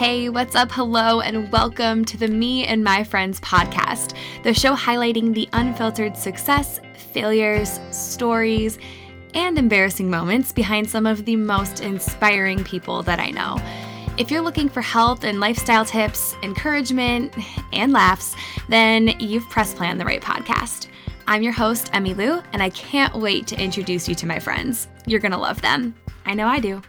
Hey, what's up? Hello, and welcome to the Me and My Friends podcast, the show highlighting the unfiltered success, failures, stories, and embarrassing moments behind some of the most inspiring people that I know. If you're looking for health and lifestyle tips, encouragement, and laughs, then you've press play on the right podcast. I'm your host, Emmy Lou, and I can't wait to introduce you to my friends. You're gonna love them. I know I do.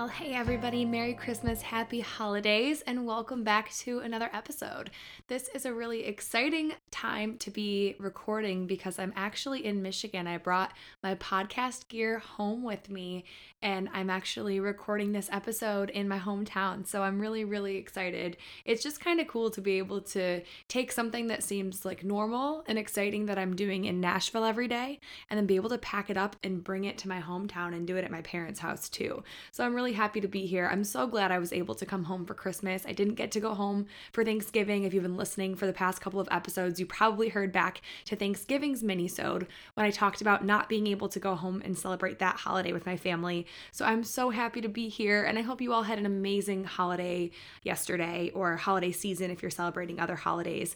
Well, hey everybody, Merry Christmas, Happy Holidays, and welcome back to another episode. This is a really exciting time to be recording because I'm actually in Michigan. I brought my podcast gear home with me and I'm actually recording this episode in my hometown. So I'm really, really excited. It's just kind of cool to be able to take something that seems like normal and exciting that I'm doing in Nashville every day and then be able to pack it up and bring it to my hometown and do it at my parents' house too. So I'm really happy to be here. I'm so glad I was able to come home for Christmas. I didn't get to go home for Thanksgiving. If you've been listening for the past couple of episodes, you probably heard back to Thanksgiving's mini-sode when I talked about not being able to go home and celebrate that holiday with my family so I'm so happy to be here, and I hope you all had an amazing holiday yesterday or holiday season if you're celebrating other holidays.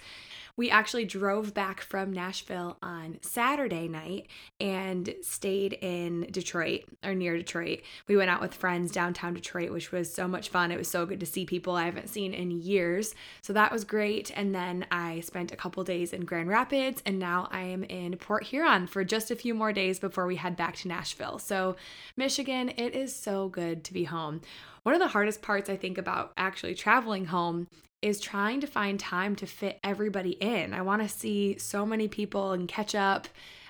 We actually drove back from Nashville on Saturday night and stayed in Detroit or near Detroit. We went out with friends downtown Detroit, which was so much fun. It was so good to see people I haven't seen in years. So that was great. And then I spent a couple days in Grand Rapids, and now I am in Port Huron for just a few more days before we head back to Nashville. So, Michigan, it is so good to be home. One of the hardest parts I think about actually traveling home is trying to find time to fit everybody in. I want to see so many people and catch up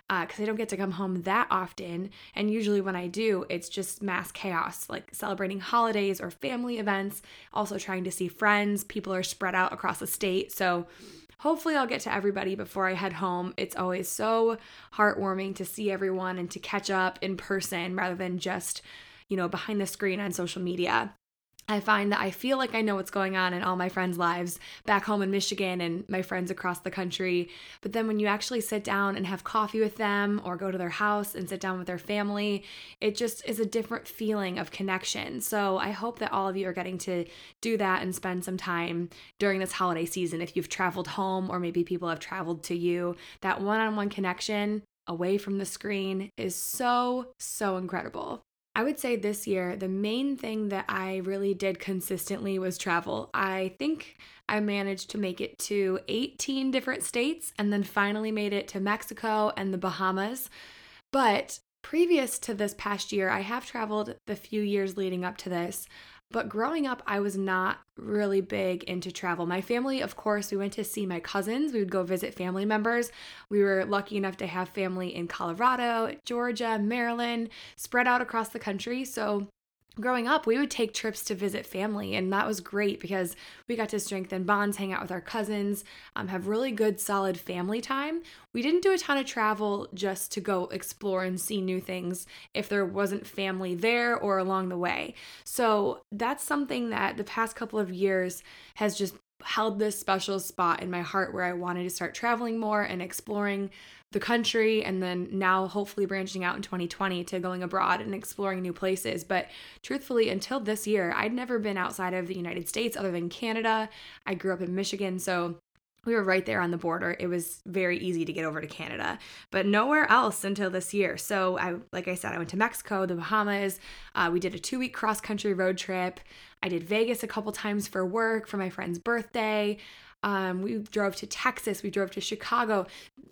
because uh, I don't get to come home that often. And usually, when I do, it's just mass chaos, like celebrating holidays or family events, also trying to see friends. People are spread out across the state. So, hopefully, I'll get to everybody before I head home. It's always so heartwarming to see everyone and to catch up in person rather than just, you know, behind the screen on social media. I find that I feel like I know what's going on in all my friends' lives back home in Michigan and my friends across the country. But then when you actually sit down and have coffee with them or go to their house and sit down with their family, it just is a different feeling of connection. So I hope that all of you are getting to do that and spend some time during this holiday season. If you've traveled home or maybe people have traveled to you, that one on one connection away from the screen is so, so incredible. I would say this year, the main thing that I really did consistently was travel. I think I managed to make it to 18 different states and then finally made it to Mexico and the Bahamas. But previous to this past year, I have traveled the few years leading up to this. But growing up, I was not really big into travel. My family, of course, we went to see my cousins. We would go visit family members. We were lucky enough to have family in Colorado, Georgia, Maryland, spread out across the country. So growing up, we would take trips to visit family, and that was great because we got to strengthen bonds, hang out with our cousins, um, have really good, solid family time. We didn't do a ton of travel just to go explore and see new things if there wasn't family there or along the way. So that's something that the past couple of years has just held this special spot in my heart where I wanted to start traveling more and exploring the country and then now hopefully branching out in 2020 to going abroad and exploring new places. But truthfully, until this year, I'd never been outside of the United States other than Canada. I grew up in Michigan, so we were right there on the border. It was very easy to get over to Canada, but nowhere else until this year. So I, like I said, I went to Mexico, the Bahamas. Uh, we did a two week cross country road trip. I did Vegas a couple times for work for my friend's birthday. Um, we drove to Texas, we drove to Chicago.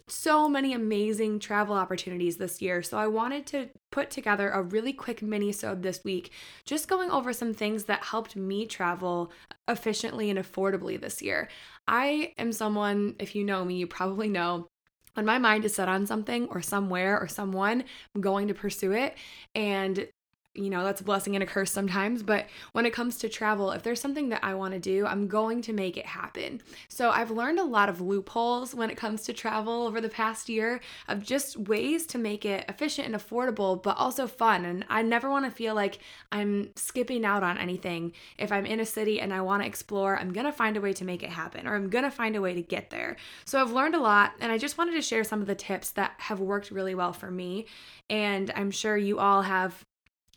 So many amazing travel opportunities this year. So I wanted to put together a really quick mini sode this week, just going over some things that helped me travel efficiently and affordably this year. I am someone, if you know me, you probably know when my mind is set on something or somewhere or someone, I'm going to pursue it. And you know, that's a blessing and a curse sometimes. But when it comes to travel, if there's something that I want to do, I'm going to make it happen. So I've learned a lot of loopholes when it comes to travel over the past year of just ways to make it efficient and affordable, but also fun. And I never want to feel like I'm skipping out on anything. If I'm in a city and I want to explore, I'm going to find a way to make it happen or I'm going to find a way to get there. So I've learned a lot and I just wanted to share some of the tips that have worked really well for me. And I'm sure you all have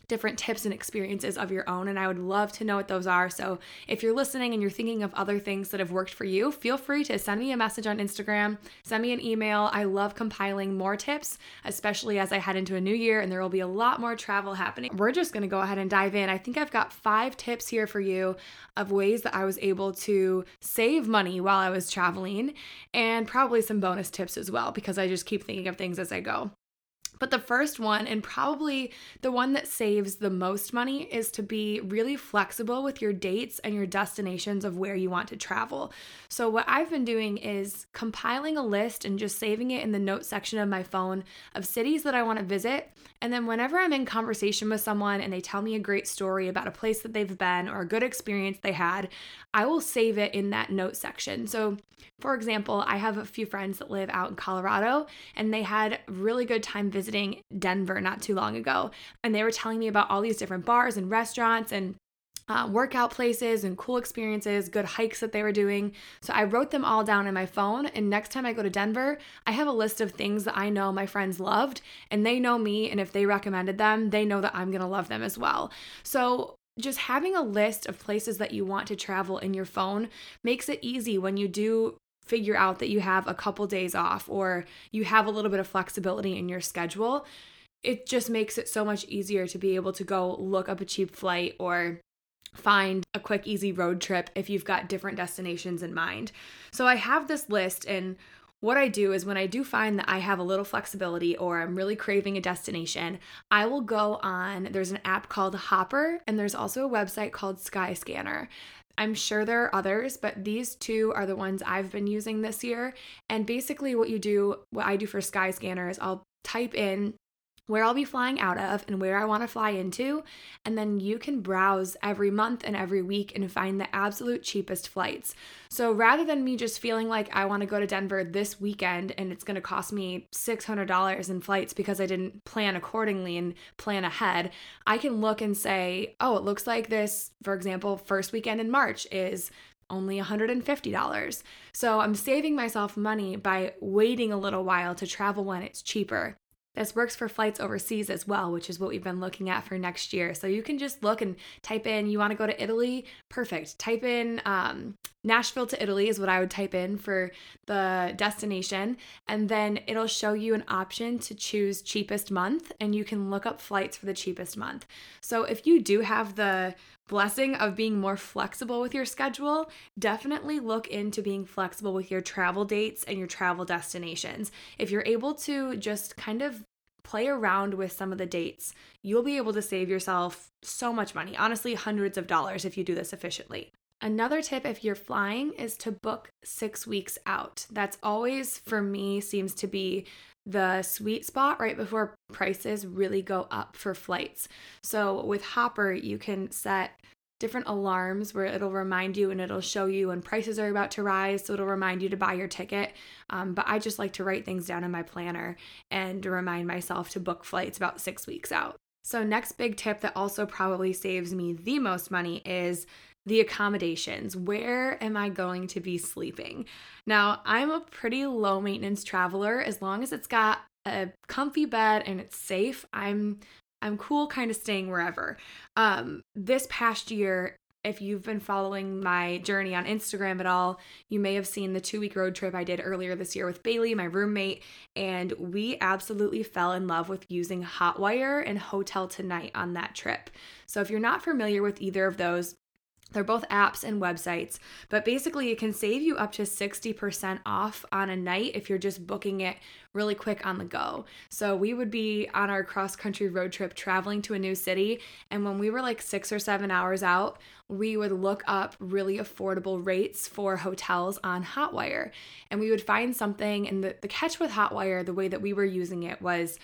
different tips and experiences of your own. And I would love to know what those are. So if you're listening and you're thinking of other things that have worked for you, feel free to send me a message on Instagram, send me an email. I love compiling more tips, especially as I head into a new year and there will be a lot more travel happening. We're just going to go ahead and dive in. I think I've got five tips here for you of ways that I was able to save money while I was traveling and probably some bonus tips as well because I just keep thinking of things as I go. But the first one, and probably the one that saves the most money, is to be really flexible with your dates and your destinations of where you want to travel. So, what I've been doing is compiling a list and just saving it in the notes section of my phone of cities that I want to visit. And then, whenever I'm in conversation with someone and they tell me a great story about a place that they've been or a good experience they had, I will save it in that note section. So, for example, I have a few friends that live out in Colorado and they had really good time visiting Denver not too long ago. And they were telling me about all these different bars and restaurants and uh, workout places and cool experiences, good hikes that they were doing. So I wrote them all down in my phone. And next time I go to Denver, I have a list of things that I know my friends loved and they know me. And if they recommended them, they know that I'm to love them as well. So just having a list of places that you want to travel in your phone makes it easy when you do figure out that you have a couple days off or you have a little bit of flexibility in your schedule. It just makes it so much easier to be able to go look up a cheap flight or find a quick, easy road trip if you've got different destinations in mind. So I have this list, and what I do is when I do find that I have a little flexibility or I'm really craving a destination, I will go on. There's an app called Hopper, and there's also a website called Skyscanner. I'm sure there are others, but these two are the ones I've been using this year. And basically, what you do, what I do for Skyscanner is I'll type in where I'll be flying out of and where I want to fly into. And then you can browse every month and every week and find the absolute cheapest flights. So rather than me just feeling like I want to go to Denver this weekend and it's going to cost me $600 in flights because I didn't plan accordingly and plan ahead, I can look and say, oh, it looks like this, for example, first weekend in March is only $150. So I'm saving myself money by waiting a little while to travel when it's cheaper. This works for flights overseas as well, which is what we've been looking at for next year. So you can just look and type in, you want to go to Italy? Perfect. Type in um, Nashville to Italy, is what I would type in for the destination. And then it'll show you an option to choose cheapest month, and you can look up flights for the cheapest month. So if you do have the blessing of being more flexible with your schedule, definitely look into being flexible with your travel dates and your travel destinations. If you're able to just kind of play around with some of the dates, you'll be able to save yourself so much money, honestly, hundreds of dollars if you do this efficiently. Another tip if you're flying is to book six weeks out. That's always, for me, seems to be the sweet spot right before prices really go up for flights. So with Hopper, you can set different alarms where it'll remind you and it'll show you when prices are about to rise. So it'll remind you to buy your ticket. Um, but I just like to write things down in my planner and remind myself to book flights about six weeks out. So, next big tip that also probably saves me the most money is the accommodations. Where am I going to be sleeping? Now, I'm a pretty low maintenance traveler. As long as it's got a comfy bed and it's safe, I'm I'm cool kind of staying wherever. Um this past year if you've been following my journey on Instagram at all, you may have seen the two week road trip I did earlier this year with Bailey, my roommate, and we absolutely fell in love with using Hotwire and Hotel Tonight on that trip. So if you're not familiar with either of those, they're both apps and websites, but basically it can save you up to 60% off on a night if you're just booking it really quick on the go. So we would be on our cross country road trip traveling to a new city, and when we were like 6 or 7 hours out, we would look up really affordable rates for hotels on Hotwire. And we would find something and the the catch with Hotwire, the way that we were using it was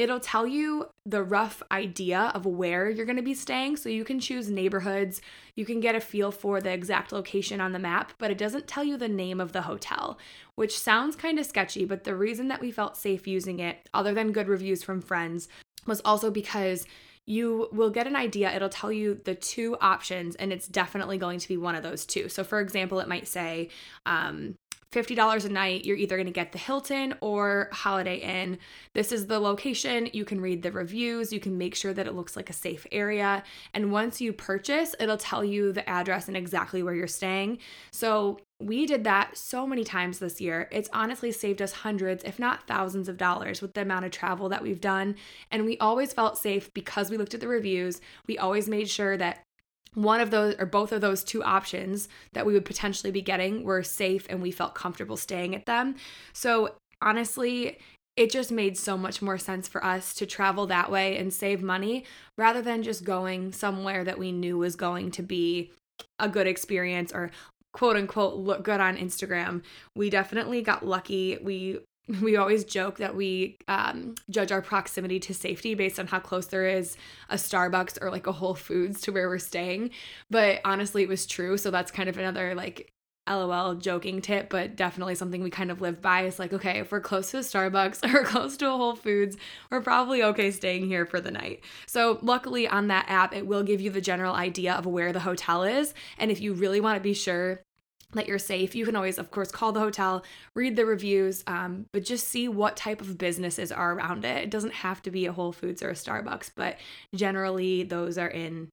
It'll tell you the rough idea of where you're going to be staying. So you can choose neighborhoods, you can get a feel for the exact location on the map, but it doesn't tell you the name of the hotel, which sounds kind of sketchy. But the reason that we felt safe using it, other than good reviews from friends, was also because you will get an idea. It'll tell you the two options, and it's definitely going to be one of those two. So, for example, it might say, um, $50 a night, you're either going to get the Hilton or Holiday Inn. This is the location. You can read the reviews. You can make sure that it looks like a safe area. And once you purchase, it'll tell you the address and exactly where you're staying. So we did that so many times this year. It's honestly saved us hundreds, if not thousands of dollars with the amount of travel that we've done. And we always felt safe because we looked at the reviews. We always made sure that one of those or both of those two options that we would potentially be getting were safe and we felt comfortable staying at them. So, honestly, it just made so much more sense for us to travel that way and save money rather than just going somewhere that we knew was going to be a good experience or quote unquote look good on Instagram. We definitely got lucky. We we always joke that we um, judge our proximity to safety based on how close there is a Starbucks or like a Whole Foods to where we're staying. But honestly, it was true. So that's kind of another like LOL joking tip, but definitely something we kind of live by. Is like, okay, if we're close to a Starbucks or close to a Whole Foods, we're probably okay staying here for the night. So, luckily, on that app, it will give you the general idea of where the hotel is. And if you really want to be sure that you're safe. You can always, of course, call the hotel, read the reviews, um, but just see what type of businesses are around it. It doesn't have to be a Whole Foods or a Starbucks, but generally those are in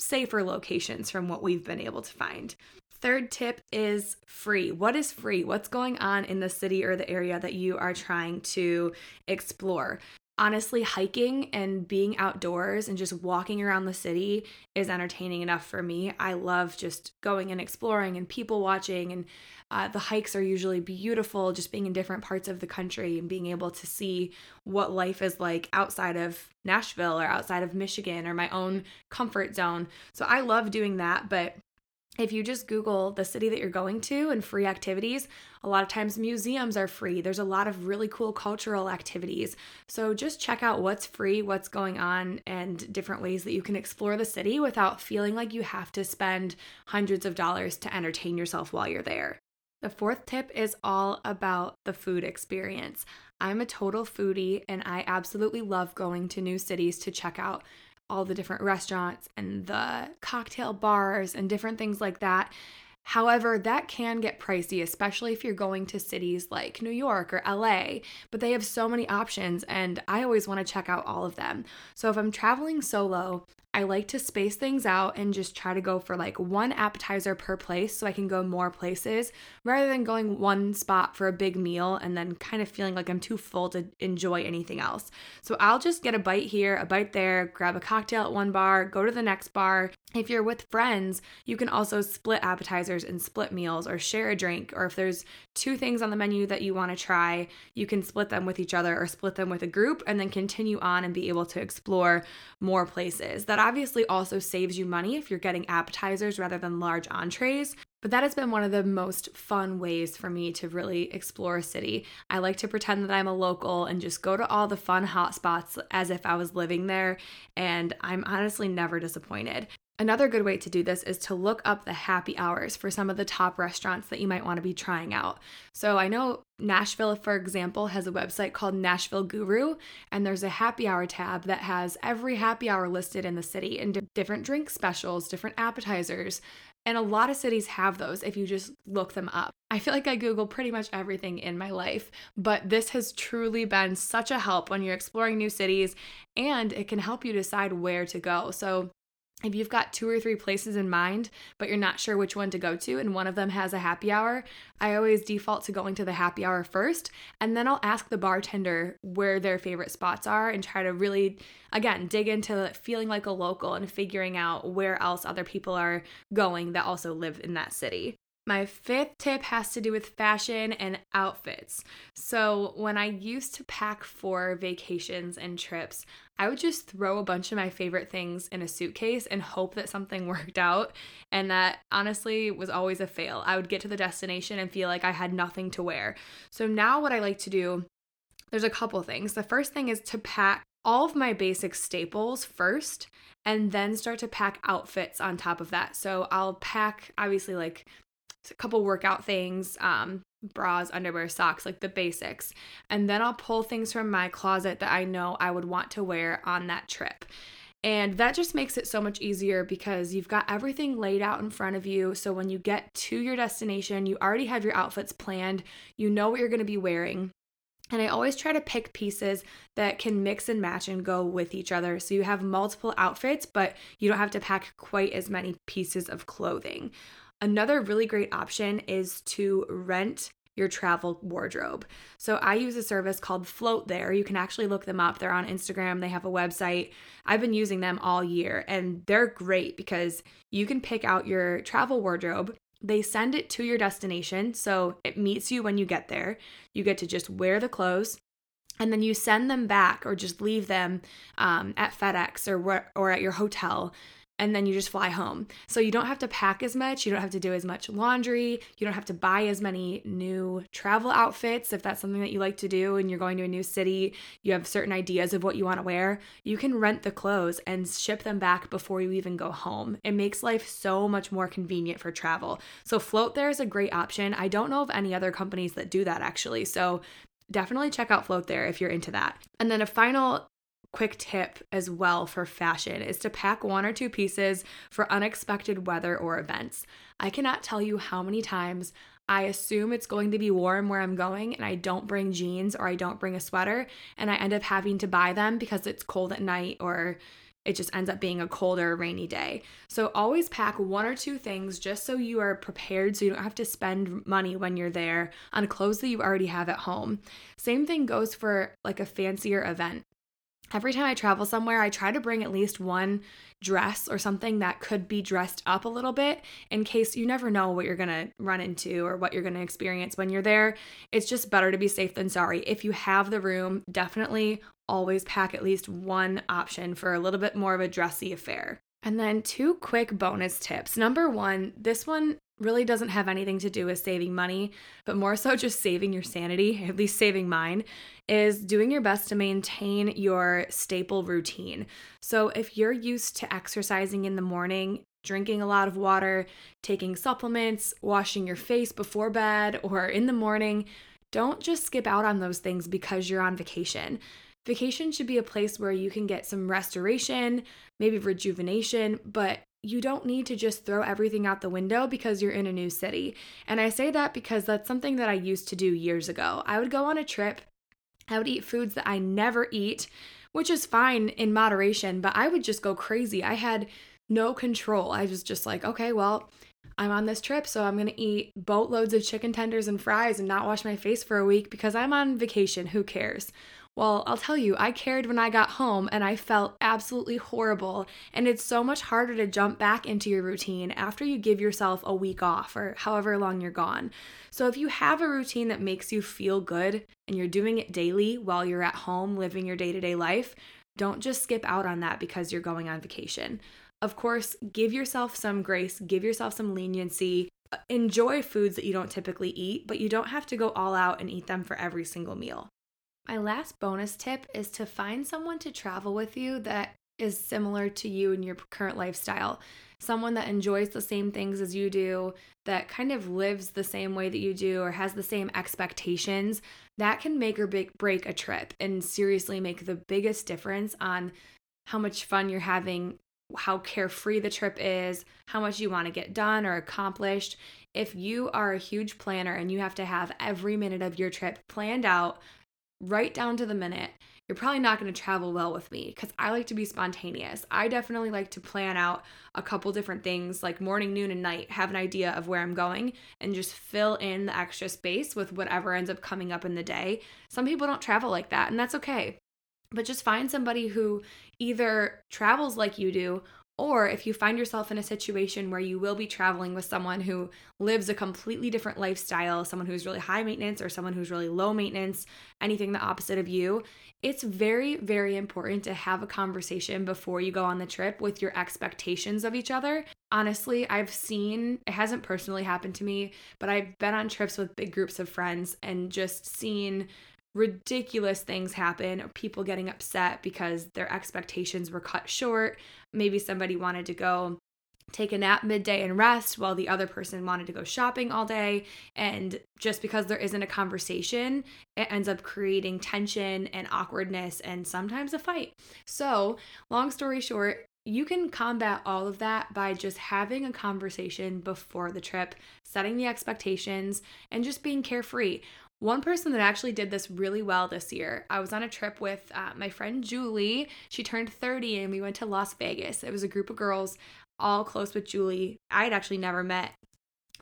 safer locations from what we've been able to find. Third tip is free. What is free? What's going on in the city or the area that you are trying to explore? Honestly, hiking and being outdoors and just walking around the city is entertaining enough for me. I love just going and exploring and people watching, and uh, the hikes are usually beautiful, just being in different parts of the country and being able to see what life is like outside of Nashville or outside of Michigan or my own comfort zone. So I love doing that, but if you just Google the city that you're going to and free activities, a lot of times museums are free. There's a lot of really cool cultural activities. So just check out what's free, what's going on, and different ways that you can explore the city without feeling like you have to spend hundreds of dollars to entertain yourself while you're there. The fourth tip is all about the food experience. I'm a total foodie and I absolutely love going to new cities to check out all the different restaurants and the cocktail bars and different things like that. However, that can get pricey, especially if you're going to cities like New York or LA, but they have so many options and I always want to check out all of them. So if I'm traveling solo, I like to space things out and just try to go for like one appetizer per place so I can go more places rather than going one spot for a big meal and then kind of feeling like I'm too full to enjoy anything else. So I'll just get a bite here, a bite there, grab a cocktail at one bar, go to the next bar. If you're with friends, you can also split appetizers and split meals or share a drink. Or if there's two things on the menu that you want to try, you can split them with each other or split them with a group and then continue on and be able to explore more places. That obviously also saves you money if you're getting appetizers rather than large entrees. But that has been one of the most fun ways for me to really explore a city. I like to pretend that I'm a local and just go to all the fun hot spots as if I was living there, and I'm honestly never disappointed. Another good way to do this is to look up the happy hours for some of the top restaurants that you might want to be trying out. So I know Nashville, for example, has a website called Nashville Guru, and there's a happy hour tab that has every happy hour listed in the city and different drink specials, different appetizers. And a lot of cities have those if you just look them up. I feel like I Google pretty much everything in my life, but this has truly been such a help when you're exploring new cities and it can help you decide where to go. So, if you've got two or three places in mind, but you're not sure which one to go to, and one of them has a happy hour, I always default to going to the happy hour first. And then I'll ask the bartender where their favorite spots are and try to really, again, dig into feeling like a local and figuring out where else other people are going that also live in that city. My fifth tip has to do with fashion and outfits. So, when I used to pack for vacations and trips, I would just throw a bunch of my favorite things in a suitcase and hope that something worked out. And that honestly was always a fail. I would get to the destination and feel like I had nothing to wear. So, now what I like to do, there's a couple things. The first thing is to pack all of my basic staples first and then start to pack outfits on top of that. So I'll pack obviously like a couple workout things, um, bras, underwear, socks, like the basics. And then I'll pull things from my closet that I know I would want to wear on that trip. And that just makes it so much easier because you've got everything laid out in front of you. So when you get to your destination, you already have your outfits planned, you know what you're going to be wearing. And I always try to pick pieces that can mix and match and go with each other. So you have multiple outfits, but you don't have to pack quite as many pieces of clothing. Another really great option is to rent your travel wardrobe. So I use a service called Float There. You can actually look them up. They're on Instagram, they have a website. I've been using them all year and they're great because you can pick out your travel wardrobe. They send it to your destination, so it meets you when you get there. You get to just wear the clothes, and then you send them back or just leave them um, at FedEx or or at your hotel and then you just fly home. So you don't have to pack as much, you don't have to do as much laundry, you don't have to buy as many new travel outfits if that's something that you like to do and you're going to a new city, you have certain ideas of what you want to wear. You can rent the clothes and ship them back before you even go home. It makes life so much more convenient for travel. So Float There is a great option. I don't know of any other companies that do that actually. So definitely check out Float There if you're into that. And then a final quick tip as well for fashion is to pack one or two pieces for unexpected weather or events. I cannot tell you how many times I assume it's going to be warm where I'm going and I don't bring jeans or I don't bring a sweater and I end up having to buy them because it's cold at night or it just ends up being a colder, rainy day. So always pack one or two things just so you are prepared so you don't have to spend money when you're there on clothes that you already have at home. Same thing goes for like a fancier event every time I travel somewhere, I try to bring at least one dress or something that could be dressed up a little bit in case you never know what you're to run into or what you're to experience when you're there. It's just better to be safe than sorry. If you have the room, definitely always pack at least one option for a little bit more of a dressy affair. And then two quick bonus tips. Number one, this one really doesn't have anything to do with saving money, but more so just saving your sanity, at least saving mine, is doing your best to maintain your staple routine. So if you're used to exercising in the morning, drinking a lot of water, taking supplements, washing your face before bed or in the morning, don't just skip out on those things because you're on vacation. Vacation should be a place where you can get some restoration, maybe rejuvenation, but you don't need to just throw everything out the window because you're in a new city. And I say that because that's something that I used to do years ago. I would go on a trip, I would eat foods that I never eat, which is fine in moderation, but I would just go crazy. I had no control. I was just like, okay, well, I'm on this trip, so I'm gonna eat boatloads of chicken tenders and fries and not wash my face for a week because I'm on vacation. Who cares? Well, I'll tell you, I cared when I got home and I felt absolutely horrible. And it's so much harder to jump back into your routine after you give yourself a week off or however long you're gone. So if you have a routine that makes you feel good and you're doing it daily while you're at home living your day to day life, don't just skip out on that because you're going on vacation. Of course, give yourself some grace, give yourself some leniency. Enjoy foods that you don't typically eat, but you don't have to go all out and eat them for every single meal. My last bonus tip is to find someone to travel with you that is similar to you and your current lifestyle. Someone that enjoys the same things as you do, that kind of lives the same way that you do, or has the same expectations. That can make or break a trip and seriously make the biggest difference on how much fun you're having, how carefree the trip is, how much you want to get done or accomplished. If you are a huge planner and you have to have every minute of your trip planned out, right down to the minute, you're probably not going to travel well with me because I like to be spontaneous. I definitely like to plan out a couple different things like morning, noon, and night, have an idea of where I'm going, and just fill in the extra space with whatever ends up coming up in the day. Some people don't travel like that, and that's okay. But just find somebody who either travels like you do or if you find yourself in a situation where you will be traveling with someone who lives a completely different lifestyle, someone who's really high maintenance or someone who's really low maintenance, anything the opposite of you, it's very, very important to have a conversation before you go on the trip with your expectations of each other. Honestly, I've seen, it hasn't personally happened to me, but I've been on trips with big groups of friends and just seen ridiculous things happen, people getting upset because their expectations were cut short. Maybe somebody wanted to go take a nap midday and rest while the other person wanted to go shopping all day. And just because there isn't a conversation, it ends up creating tension and awkwardness and sometimes a fight. So, long story short, you can combat all of that by just having a conversation before the trip, setting the expectations, and just being carefree. One person that actually did this really well this year, I was on a trip with uh, my friend Julie. She turned 30 and we went to Las Vegas. It was a group of girls all close with Julie. I had actually never met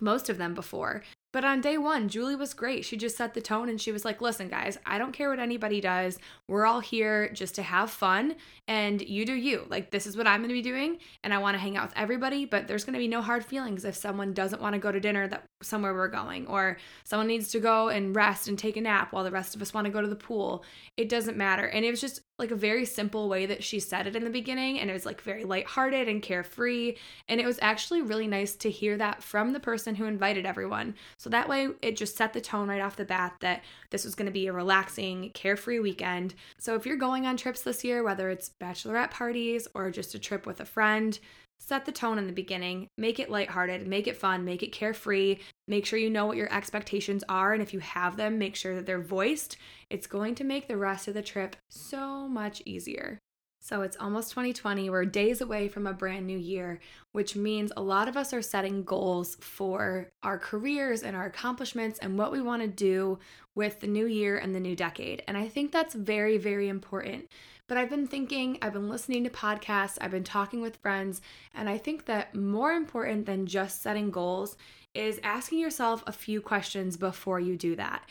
most of them before. But on day one, Julie was great. She just set the tone and she was like, listen, guys, I don't care what anybody does. We're all here just to have fun and you do you. Like, this is what I'm going to be doing. And I want to hang out with everybody, but there's going to be no hard feelings if someone doesn't want to go to dinner that somewhere we're going or someone needs to go and rest and take a nap while the rest of us want to go to the pool. It doesn't matter. And it was just like a very simple way that she said it in the beginning and it was like very lighthearted and carefree and it was actually really nice to hear that from the person who invited everyone. So that way it just set the tone right off the bat that this was going to be a relaxing, carefree weekend. So if you're going on trips this year, whether it's bachelorette parties or just a trip with a friend, set the tone in the beginning, make it lighthearted, make it fun, make it carefree, make sure you know what your expectations are. And if you have them, make sure that they're voiced. It's going to make the rest of the trip so much easier. So it's almost 2020. We're days away from a brand new year, which means a lot of us are setting goals for our careers and our accomplishments and what we want to do with the new year and the new decade. And I think that's very, very important but I've been thinking, I've been listening to podcasts, I've been talking with friends, and I think that more important than just setting goals is asking yourself a few questions before you do that.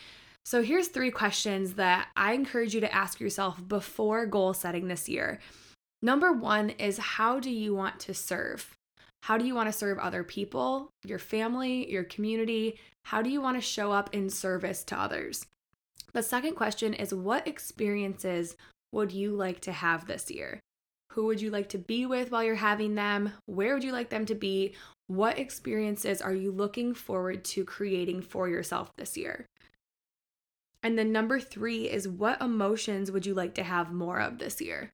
So here's three questions that I encourage you to ask yourself before goal setting this year. Number one is how do you want to serve? How do you want to serve other people, your family, your community? How do you want to show up in service to others? The second question is what experiences would you like to have this year? Who would you like to be with while you're having them? Where would you like them to be? What experiences are you looking forward to creating for yourself this year? And then number three is what emotions would you like to have more of this year?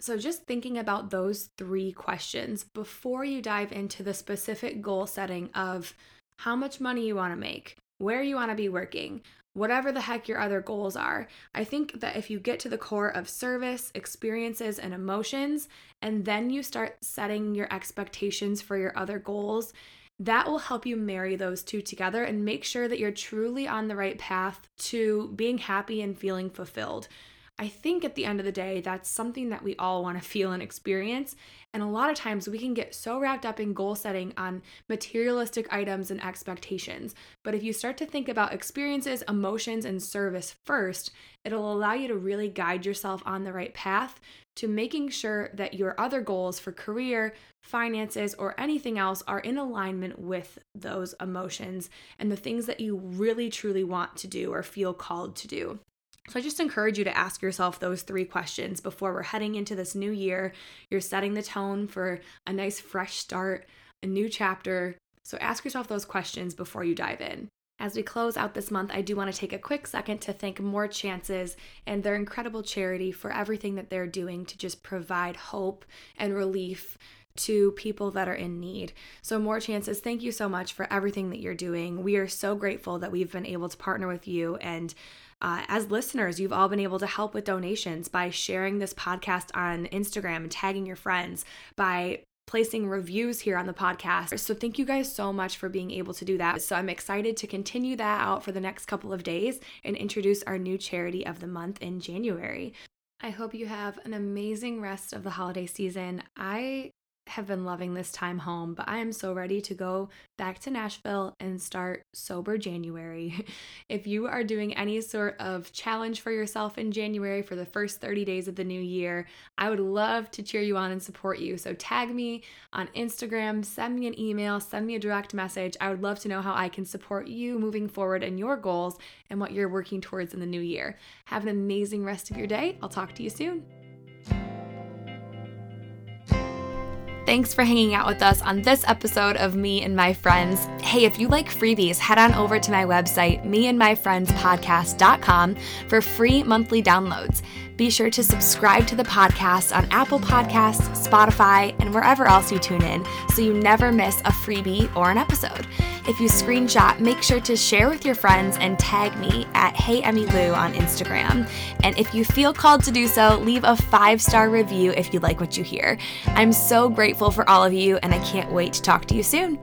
So, just thinking about those three questions before you dive into the specific goal setting of how much money you want to make, where you want to be working, whatever the heck your other goals are. I think that if you get to the core of service, experiences, and emotions, and then you start setting your expectations for your other goals, that will help you marry those two together and make sure that you're truly on the right path to being happy and feeling fulfilled. I think at the end of the day, that's something that we all want to feel and experience. And a lot of times we can get so wrapped up in goal setting on materialistic items and expectations. But if you start to think about experiences, emotions, and service first, it'll allow you to really guide yourself on the right path to making sure that your other goals for career, finances, or anything else are in alignment with those emotions and the things that you really truly want to do or feel called to do. So I just encourage you to ask yourself those three questions before we're heading into this new year. You're setting the tone for a nice fresh start, a new chapter. So ask yourself those questions before you dive in. As we close out this month, I do want to take a quick second to thank More Chances and their incredible charity for everything that they're doing to just provide hope and relief to people that are in need. So, More Chances, thank you so much for everything that you're doing. We are so grateful that we've been able to partner with you and uh, as listeners, you've all been able to help with donations by sharing this podcast on Instagram and tagging your friends, by placing reviews here on the podcast. So, thank you guys so much for being able to do that. So, I'm excited to continue that out for the next couple of days and introduce our new charity of the month in January. I hope you have an amazing rest of the holiday season. I have been loving this time home, but I am so ready to go back to Nashville and start sober January. if you are doing any sort of challenge for yourself in January for the first 30 days of the new year, I would love to cheer you on and support you. So tag me on Instagram, send me an email, send me a direct message. I would love to know how I can support you moving forward in your goals and what you're working towards in the new year. Have an amazing rest of your day. I'll talk to you soon. Thanks for hanging out with us on this episode of Me and My Friends. Hey, if you like freebies, head on over to my website, meandmyfriendspodcast.com, for free monthly downloads. Be sure to subscribe to the podcast on Apple Podcasts, Spotify, and wherever else you tune in so you never miss a freebie or an episode. If you screenshot, make sure to share with your friends and tag me at Hey Emmy Lou on Instagram. And if you feel called to do so, leave a five star review if you like what you hear. I'm so grateful for all of you, and I can't wait to talk to you soon.